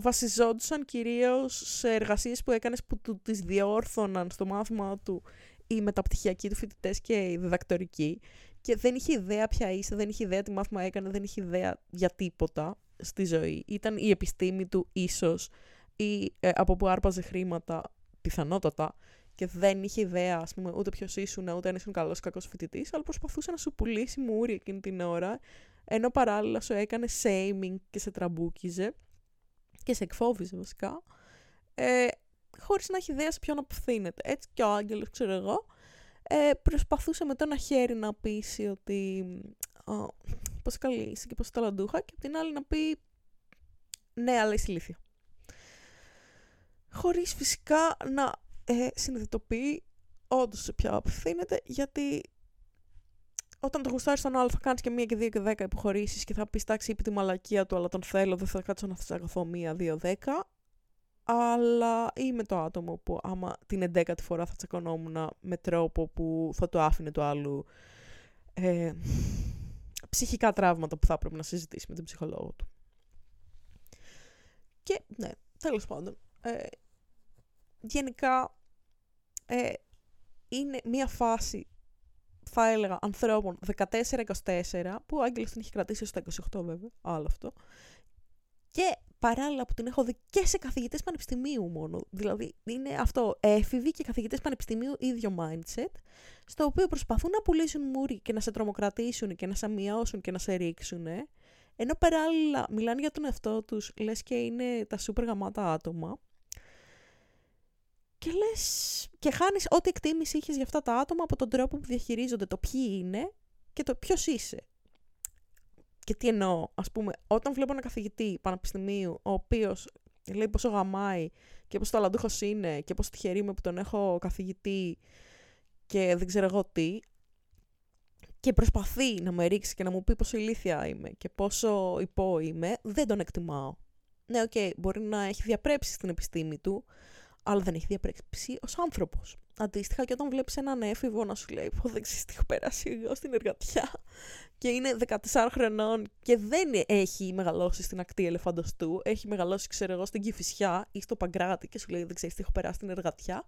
βασιζόντουσαν κυρίως σε εργασίες που έκανες που του τις διόρθωναν στο μάθημα του οι μεταπτυχιακοί του φοιτητές και οι διδακτορικοί και δεν είχε ιδέα ποια είσαι, δεν είχε ιδέα τι μάθημα έκανε, δεν είχε ιδέα για τίποτα στη ζωή. Ήταν η επιστήμη του ίσως ή ε, από που άρπαζε χρήματα πιθανότατα και δεν είχε ιδέα, ας πούμε, ούτε ποιος ήσουν, ούτε αν ήσουν καλός ή κακός φοιτητής, αλλά προσπαθούσε να σου πουλήσει μούρη εκείνη την ώρα, ενώ παράλληλα σου έκανε shaming και σε τραμπούκιζε και σε εκφόβιζε βασικά, ε, χωρίς να έχει ιδέα σε ποιον απευθύνεται. Έτσι και ο Άγγελος, ξέρω εγώ, ε, προσπαθούσε με το ένα χέρι να πείσει ότι ω, πόσο καλή είσαι και πόσο ταλαντούχα και από την άλλη να πει ναι, αλλά είσαι ηλίθεια χωρίς φυσικά να ε, συνειδητοποιεί όντως σε ποια απευθύνεται, γιατί όταν το γουστάρεις τον άλλο θα κάνεις και μία και δύο και δέκα υποχωρήσεις και θα πεις τάξη είπε τη μαλακία του, αλλά τον θέλω, δεν θα κάτσω να θυσαγωθώ μία, δύο, δέκα. Αλλά είμαι το άτομο που άμα την εντέκατη φορά θα τσακωνόμουν με τρόπο που θα το άφηνε το άλλου ε, ψυχικά τραύματα που θα έπρεπε να συζητήσει με τον ψυχολόγο του. Και ναι, τέλος πάντων. Ε, γενικά, ε, είναι μια φάση, θα έλεγα, ανθρώπων 14-24, που ο Άγγελος την έχει κρατήσει στα 28 βέβαια, άλλο αυτό, και παράλληλα που την έχω δει και σε καθηγητές πανεπιστημίου μόνο. Δηλαδή είναι αυτό, έφηβοι και καθηγητές πανεπιστημίου ίδιο mindset, στο οποίο προσπαθούν να πουλήσουν μούρι και να σε τρομοκρατήσουν και να σε αμοιώσουν και να σε ρίξουν, ενώ παράλληλα μιλάνε για τον εαυτό τους, λες και είναι τα σούπερ γαμάτα άτομα, και λες, και χάνεις ό,τι εκτίμηση είχες για αυτά τα άτομα από τον τρόπο που διαχειρίζονται το ποιοι είναι και το ποιος είσαι. Και τι εννοώ, ας πούμε, όταν βλέπω ένα καθηγητή πανεπιστημίου, ο οποίος λέει πόσο γαμάει και πόσο ταλαντούχος είναι και πόσο τυχερή είμαι που τον έχω καθηγητή και δεν ξέρω εγώ τι, και προσπαθεί να με ρίξει και να μου πει πόσο ηλίθια είμαι και πόσο υπό είμαι, δεν τον εκτιμάω. Ναι, OK, okay, μπορεί να έχει διαπρέψει στην επιστήμη του, αλλά δεν έχει διαπρέψει ως άνθρωπος. Αντίστοιχα, και όταν βλέπεις έναν έφηβο να σου λέει: Πω δεν ξέρει τι έχω περάσει εγώ στην εργατιά, και είναι 14 χρονών και δεν έχει μεγαλώσει στην ακτή ελεφαντοστού, έχει μεγαλώσει, ξέρω εγώ, στην Κηφισιά ή στο Παγκράτη και σου λέει: Δεν ξέρεις τι έχω περάσει στην εργατιά.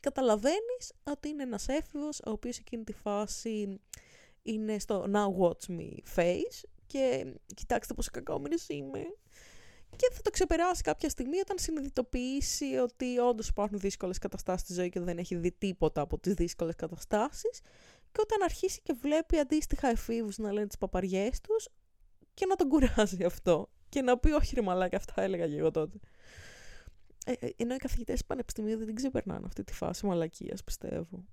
Καταλαβαίνεις ότι είναι ένας έφηβος, ο οποίος εκείνη τη φάση είναι στο Now Watch Me face και κοιτάξτε πόσο κακόμενος είμαι και θα το ξεπεράσει κάποια στιγμή όταν συνειδητοποιήσει ότι όντως υπάρχουν δύσκολες καταστάσεις στη ζωή και δεν έχει δει τίποτα από τις δύσκολες καταστάσεις. Και όταν αρχίσει και βλέπει αντίστοιχα εφήβους να λένε τις παπαριές τους και να τον κουράζει αυτό. Και να πει, Όχι, ρε μαλάκα, αυτά έλεγα και εγώ τότε. Ε, ε ενώ οι καθηγητές πανεπιστημίου δεν την ξεπερνάνε αυτή τη φάση μαλακίας, πιστεύω.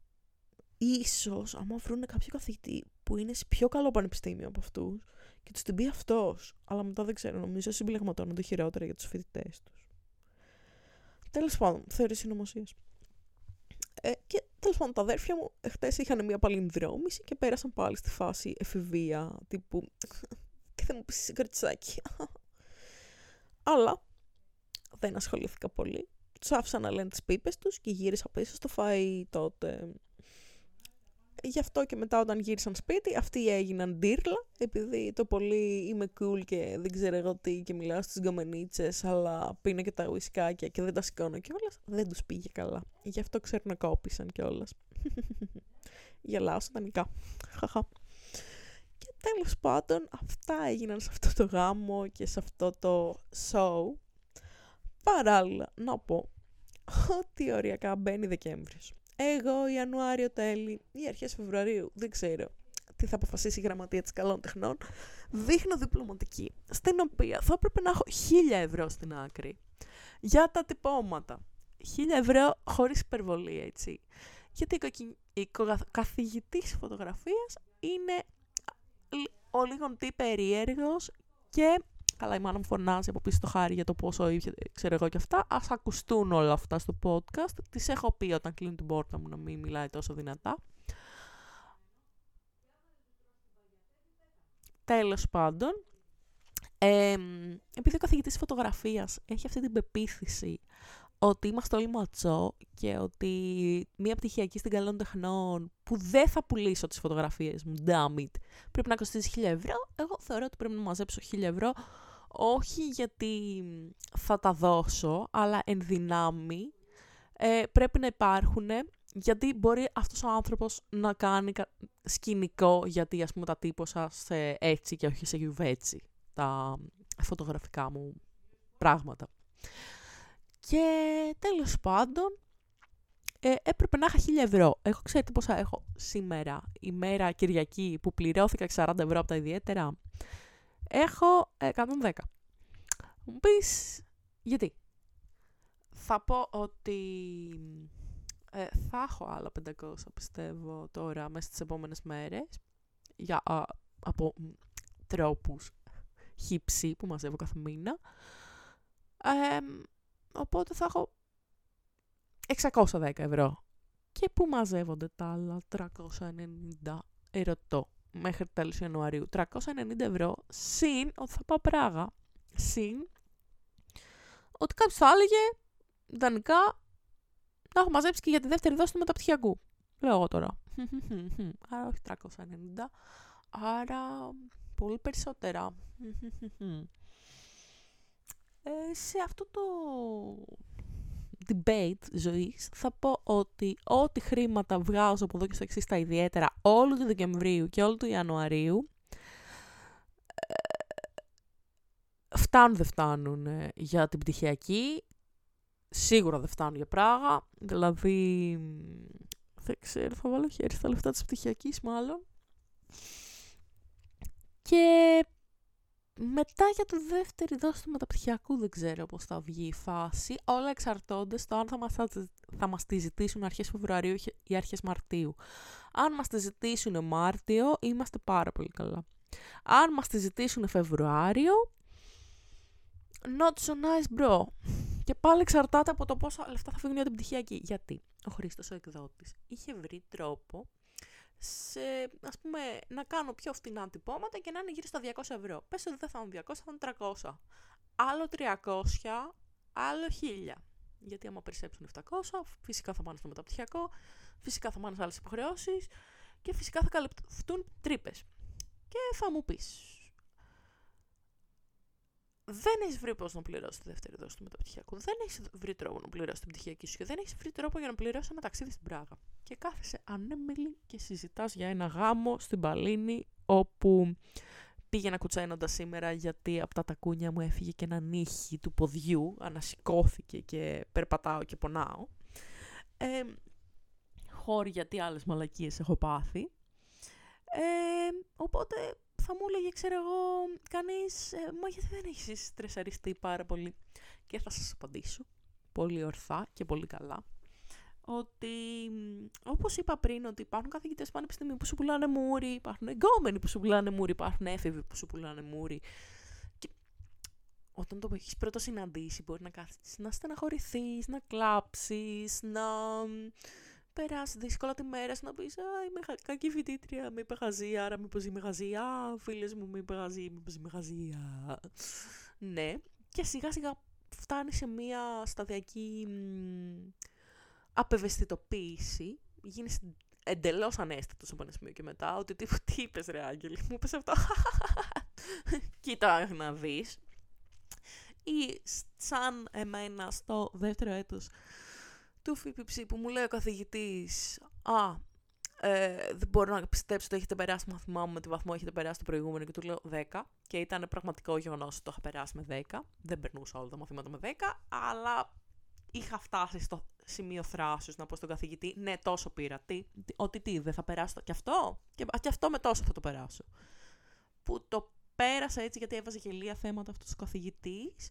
Ίσως, άμα βρουν κάποιο καθηγητή που είναι σε πιο καλό πανεπιστήμιο από αυτούς, και του την πει αυτός. Αλλά μετά δεν ξέρω, νομίζω συμπλεγματώνονται χειρότερα για τους φοιτητές τους. Τέλος πάντων, θεωρεί συνωμοσίε. Ε, και τέλος πάντων, τα αδέρφια μου χτε είχαν μια παλινδρόμηση και πέρασαν πάλι στη φάση εφηβεία τύπου. [laughs] Τι θα μου πεις κοριτσάκι. [laughs] Αλλά δεν ασχολήθηκα πολύ. Τους άφησα να λένε τις πίπες τους και γύρισα πίσω στο φαΐ τότε γι' αυτό και μετά όταν γύρισαν σπίτι, αυτοί έγιναν ντύρλα, επειδή το πολύ είμαι cool και δεν ξέρω εγώ τι και μιλάω στις γκομενίτσες, αλλά πίνω και τα ουισκάκια και δεν τα σηκώνω κιόλας, δεν τους πήγε καλά. Γι' αυτό ξέρω να κόπησαν κιόλας. [laughs] Γελάω σατανικά. Χαχα. Και τέλος πάντων, αυτά έγιναν σε αυτό το γάμο και σε αυτό το show. Παράλληλα, να πω ότι οριακά μπαίνει Δεκέμβριος. Εγώ Ιανουάριο τέλη ή αρχές Φεβρουαρίου, δεν ξέρω τι θα αποφασίσει η γραμματεία της καλών τεχνών, δείχνω διπλωματική, στην οποία θα έπρεπε να έχω 1000 ευρώ στην άκρη για τα τυπώματα. 1000 ευρώ χωρίς υπερβολή, έτσι. Γιατί η καθηγητής φωτογραφίας είναι ο λίγον τι περίεργος και Καλά, η μάνα μου φωνάζει από πίσω το χάρι για το πόσο είχε, ξέρω εγώ και αυτά. Α ακουστούν όλα αυτά στο podcast. Τη έχω πει όταν κλείνει την πόρτα μου να μην μιλάει τόσο δυνατά. Τέλος πάντων, ε, επειδή ο καθηγητής φωτογραφίας έχει αυτή την πεποίθηση ότι είμαστε όλοι ματσό και ότι μία πτυχιακή στην καλών τεχνών που δεν θα πουλήσω τις φωτογραφίες μου, damn it, πρέπει να κοστίσει 1000 ευρώ, εγώ θεωρώ ότι πρέπει να μαζέψω 1000 ευρώ όχι γιατί θα τα δώσω, αλλά εν δυνάμει ε, πρέπει να υπάρχουν γιατί μπορεί αυτός ο άνθρωπος να κάνει σκηνικό γιατί ας πούμε τα τύπωσα σε έτσι και όχι σε γιουβέτσι τα φωτογραφικά μου πράγματα. Και τέλος πάντων ε, έπρεπε να είχα 1000 ευρώ. Έχω ξέρετε πόσα έχω σήμερα, ημέρα Κυριακή που πληρώθηκα 40 ευρώ από τα ιδιαίτερα έχω 110. Μου πεις γιατί; Θα πω ότι ε, θα έχω άλλα 500 πιστεύω τώρα μέσα στις επόμενες μέρες για, α, από τρόπους χύψη που μαζεύω κάθε μήνα. οπότε θα έχω 610 ευρώ. Και πού μαζεύονται τα άλλα 390 ερωτώ μέχρι τέλος Ιανουαρίου. 390 ευρώ συν ότι θα πάω Πράγα. Συν ότι κάποιος θα έλεγε ιδανικά να έχω μαζέψει και για τη δεύτερη δόση του μεταπτυχιακού. Λέω εγώ τώρα. [laughs] Άρα όχι 390. Άρα πολύ περισσότερα. [laughs] Ε, σε αυτό το debate ζωής θα πω ότι ό,τι χρήματα βγάζω από εδώ και στο εξής τα ιδιαίτερα όλου του Δεκεμβρίου και όλου του Ιανουαρίου ε, φτάνουν δεν φτάνουν ε, για την πτυχιακή. Σίγουρα δεν φτάνουν για πράγμα δηλαδή δεν ξέρω θα βάλω χέρι στα λεφτά της πτυχιακής μάλλον. Και μετά για το δεύτερη δόση του μεταπτυχιακού δεν ξέρω πώς θα βγει η φάση. Όλα εξαρτώνται στο αν θα μας, θα μας τη ζητήσουν αρχές Φεβρουαρίου ή αρχές Μαρτίου. Αν μας τη ζητήσουν Μάρτιο, είμαστε πάρα πολύ καλά. Αν μας τη ζητήσουν Φεβρουάριο, not so nice bro. Και πάλι εξαρτάται από το πόσα λεφτά θα φύγουν για την πτυχιακή. Γιατί; Ο Χρήστος ο εκδότης είχε βρει τρόπο σε, ας πούμε, να κάνω πιο φτηνά τυπώματα και να είναι γύρω στα 200 ευρώ. Πες ότι δεν θα είναι 200, θα είναι 300. Άλλο 300, άλλο 1000. Γιατί άμα περισσέψουν 700, φυσικά θα πάνε στο μεταπτυχιακό, φυσικά θα πάνε σε άλλες υποχρεώσεις και φυσικά θα καλυπτούν τρύπες. Και θα μου πεις, δεν έχεις βρει πώς να πληρώσεις τη δεύτερη δόση του μεταπτυχιακού. Δεν έχεις βρει τρόπο να πληρώσεις την πτυχιακή σου και δεν έχεις βρει τρόπο για να πληρώσεις ένα ταξίδι στην Πράγα. Και κάθεσαι ανέμιλη και συζητάς για ένα γάμο στην Παλίνη, όπου πήγαινα κουτσένοντα σήμερα γιατί από τα τακούνια μου έφυγε και ένα νύχι του ποδιού, ανασηκώθηκε και περπατάω και πονάω. Ε, χώροι γιατί άλλες μαλακίες έχω πάθει. Ε, οπότε θα μου έλεγε, ξέρω εγώ, κανείς, ε, μα γιατί δεν έχεις στρεσαριστεί πάρα πολύ. Και θα σας απαντήσω, πολύ ορθά και πολύ καλά, ότι όπως είπα πριν, ότι υπάρχουν καθηγητές πανεπιστημίου που σου πουλάνε μούρι, υπάρχουν εγκόμενοι που σου πουλάνε μούρι, υπάρχουν έφηβοι που σου πουλάνε μούρι. Και όταν το έχεις πρώτο συναντήσει, μπορεί να κάθεσαι να στεναχωρηθείς, να κλάψεις, να περάσει δύσκολα τη μέρα να πεις Α, είμαι κακή φοιτήτρια, με είπε χαζή, άρα μήπως είμαι χαζή. Α, φίλες μου, με είπε χαζή, μήπως είμαι χαζή. Ναι. Και σιγά σιγά φτάνει σε μια σταδιακή απευαισθητοποίηση. Γίνει εντελώς ανέστητος από ένα σημείο και μετά. Ότι τι, τι είπες, Ρε Άγγελη, μου είπες αυτό. [laughs] Κοίτα να δεις. Ή σαν εμένα στο δεύτερο έτος του ΦΠΨ που μου λέει ο καθηγητής «Α, ε, δεν μπορώ να πιστέψω ότι έχετε περάσει το μάθημά μου με τη βαθμό έχετε περάσει το προηγούμενο και του λέω 10 και ήταν πραγματικό γεγονός ότι το είχα περάσει με 10. Δεν περνούσα όλα τα μαθήματα με 10, αλλά είχα φτάσει στο σημείο θράσους να πω στον καθηγητή ναι τόσο πήρα, τι, ότι τι δεν θα περάσω και αυτό; Και, και αυτό με τόσο θα το περάσω. Που το πέρασα έτσι γιατί έβαζε γελία θέματα αυτός ο καθηγητής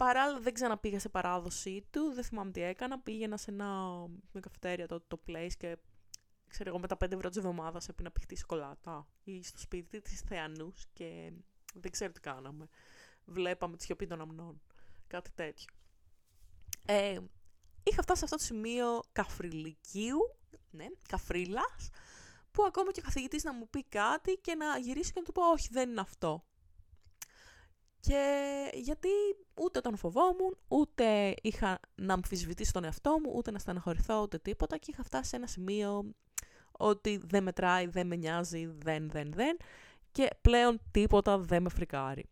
Παράλληλα δεν ξαναπήγα σε παράδοσή του, δεν θυμάμαι τι έκανα. Πήγαινα σε ένα με καφετέρια το, το place και ξέρω εγώ με τα 5 ευρώ της εβδομάδας έπινα πηχτή σοκολάτα ή στο σπίτι της Θεανούς και δεν ξέρω τι κάναμε. Βλέπαμε τη σιωπή των αμνών. Κάτι τέτοιο. Ε, είχα φτάσει σε αυτό το σημείο καφριλικίου, ναι, καφρίλας, που ακόμα και ο καθηγητής να μου πει κάτι και να γυρίσει και να του πω όχι δεν είναι αυτό. Και γιατί ούτε τον φοβόμουν, ούτε είχα να αμφισβητήσω τον εαυτό μου, ούτε να στεναχωρηθώ, ούτε τίποτα και είχα φτάσει σε ένα σημείο ότι δεν μετράει, δεν με νοιάζει, δεν, δεν, δεν και πλέον τίποτα δεν με φρικάρει.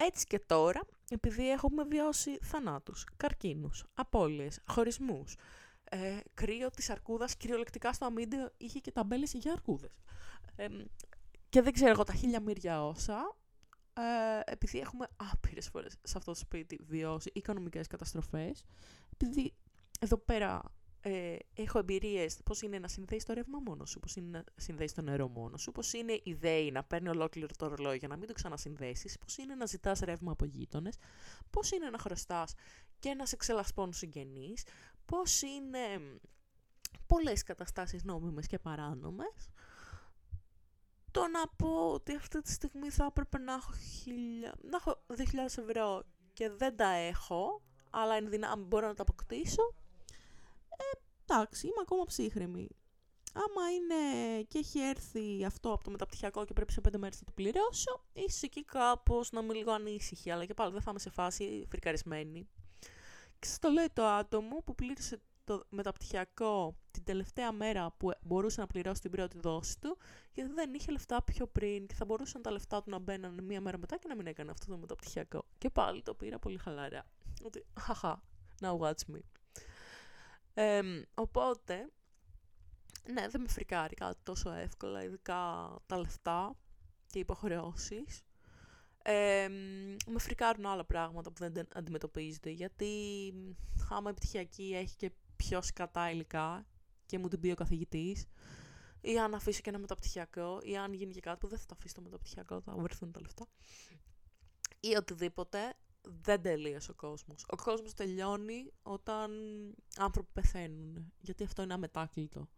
Έτσι και τώρα, επειδή έχουμε βιώσει θανάτους, καρκίνους, απώλειες, χωρισμούς, ε, κρύο της αρκούδας, κυριολεκτικά στο αμύντιο είχε και ταμπέλες για αρκούδες. Ε, και δεν ξέρω εγώ τα χίλια μύρια όσα, ε, επειδή έχουμε άπειρες φορές σε αυτό το σπίτι βιώσει οικονομικές καταστροφές, επειδή εδώ πέρα ε, έχω εμπειρίες πώς είναι να συνδέεις το ρεύμα μόνος σου, πώς είναι να συνδέεις το νερό μόνος σου, πώς είναι η ιδέα να παίρνει ολόκληρο το ρολόι για να μην το ξανασυνδέσεις, πώς είναι να ζητάς ρεύμα από γείτονες, πώς είναι να χρωστάς και να σε ξελασπώνουν συγγενείς, πώς είναι πολλές καταστάσεις νόμιμες και παράνομες το να πω ότι αυτή τη στιγμή θα έπρεπε να έχω, χιλια... να έχω 2.000 ευρώ και δεν τα έχω, αλλά εν δυνάμει μπορώ να τα αποκτήσω, ε, εντάξει, είμαι ακόμα ψύχρεμη. Άμα είναι και έχει έρθει αυτό από το μεταπτυχιακό και πρέπει σε πέντε μέρες να το πληρώσω, είσαι εκεί κάπως να είμαι λίγο ανήσυχη, αλλά και πάλι δεν θα είμαι σε φάση φρικαρισμένη. Και σας το λέει το άτομο που πλήρωσε το μεταπτυχιακό την τελευταία μέρα που μπορούσε να πληρώσει την πρώτη δόση του, γιατί δεν είχε λεφτά πιο πριν και θα μπορούσαν τα λεφτά του να μπαίνουν μία μέρα μετά και να μην έκανε αυτό το μεταπτυχιακό. Και πάλι το πήρα πολύ χαλαρά. Ότι, χαχα, now watch me. οπότε, ναι, δεν με φρικάρει κάτι τόσο εύκολα, ειδικά τα λεφτά και οι υποχρεώσεις. Ε, με φρικάρουν άλλα πράγματα που δεν αντιμετωπίζονται, γιατί άμα επιτυχιακή έχει και πιο σκατά υλικά και μου την πει ο καθηγητής, ή αν αφήσω και ένα μεταπτυχιακό, ή αν γίνει και κάτι που δεν θα το αφήσω το μεταπτυχιακό, θα βρεθούν τα λεφτά, ή οτιδήποτε, δεν τελείωσε ο κόσμος. Ο κόσμος τελειώνει όταν άνθρωποι πεθαίνουν, γιατί αυτό είναι αμετάκλητο.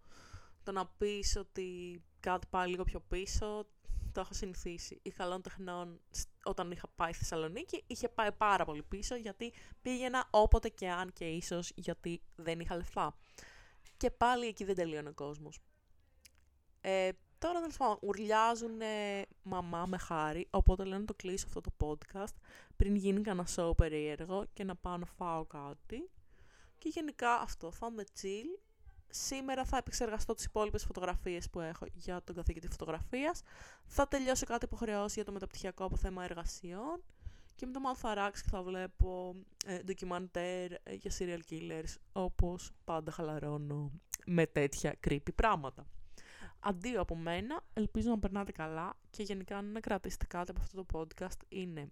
Το να πεις ότι κάτι πάει λίγο πιο πίσω, το έχω συνηθίσει. Η καλών τεχνών όταν είχα πάει στη Θεσσαλονίκη είχε πάει πάρα πολύ πίσω γιατί πήγαινα όποτε και αν και ίσως γιατί δεν είχα λεφτά. Και πάλι εκεί δεν τελείωνε ο κόσμος. Ε, τώρα τέλος πάντων ουρλιάζουν μαμά με χάρη, οπότε λένε να το κλείσω αυτό το podcast πριν γίνει κανένα show περίεργο και να πάω να φάω κάτι. Και γενικά αυτό, θα είμαι chill Σήμερα θα επεξεργαστώ τις υπόλοιπες φωτογραφίες που έχω για τον καθηγητή φωτογραφίας. Θα τελειώσω κάτι υποχρεώσει για το μεταπτυχιακό από θέμα εργασιών. Και μετά μάλλον θα ράξει και θα βλέπω ε, ντοκιμαντέρ ε, για serial killers, όπως πάντα χαλαρώνω με τέτοια creepy πράγματα. Αντίο από μένα, ελπίζω να περνάτε καλά και γενικά αν να κρατήσετε κάτι από αυτό το podcast είναι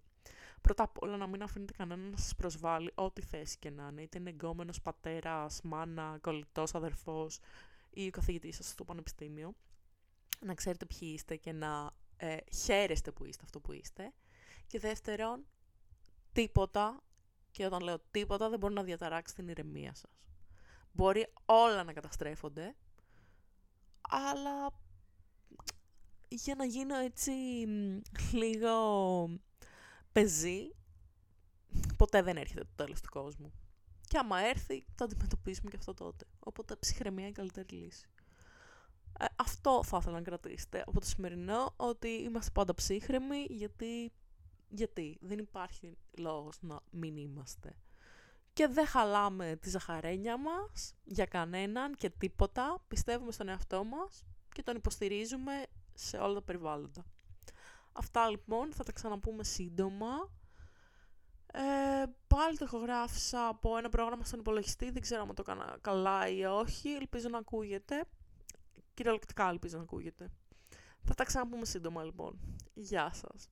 Πρώτα απ' όλα να μην αφήνετε κανέναν να σας προσβάλλει ό,τι θέση και να είναι. Είτε είναι εγκόμενος, πατέρας, μάνα, κολλητός, αδερφός ή ο καθηγητής σας στο πανεπιστήμιο. Να ξέρετε ποιοι είστε και να ε, χαίρεστε που είστε αυτό που είστε. Και δεύτερον, τίποτα, και όταν λέω τίποτα δεν μπορεί να διαταράξει την ηρεμία σας. Μπορεί όλα να καταστρέφονται, αλλά για να γίνω έτσι λίγο πεζή, ποτέ δεν έρχεται το τέλος του κόσμου. Και άμα έρθει, θα αντιμετωπίσουμε και αυτό τότε. Οπότε ψυχραιμία είναι η καλύτερη λύση. Ε, αυτό θα ήθελα να κρατήσετε από το σημερινό, ότι είμαστε πάντα ψύχρεμοι, γιατί, γιατί δεν υπάρχει λόγος να μην είμαστε. Και δεν χαλάμε τη ζαχαρένια μας για κανέναν και τίποτα. Πιστεύουμε στον εαυτό μας και τον υποστηρίζουμε σε όλα τα περιβάλλοντα. Αυτά λοιπόν, θα τα ξαναπούμε σύντομα. Ε, πάλι το ηχογράφησα από ένα πρόγραμμα στον υπολογιστή, δεν ξέρω αν το έκανα καλά ή όχι, ελπίζω να ακούγεται. Κυριολεκτικά ελπίζω να ακούγεται. Θα τα ξαναπούμε σύντομα λοιπόν. Γεια σας.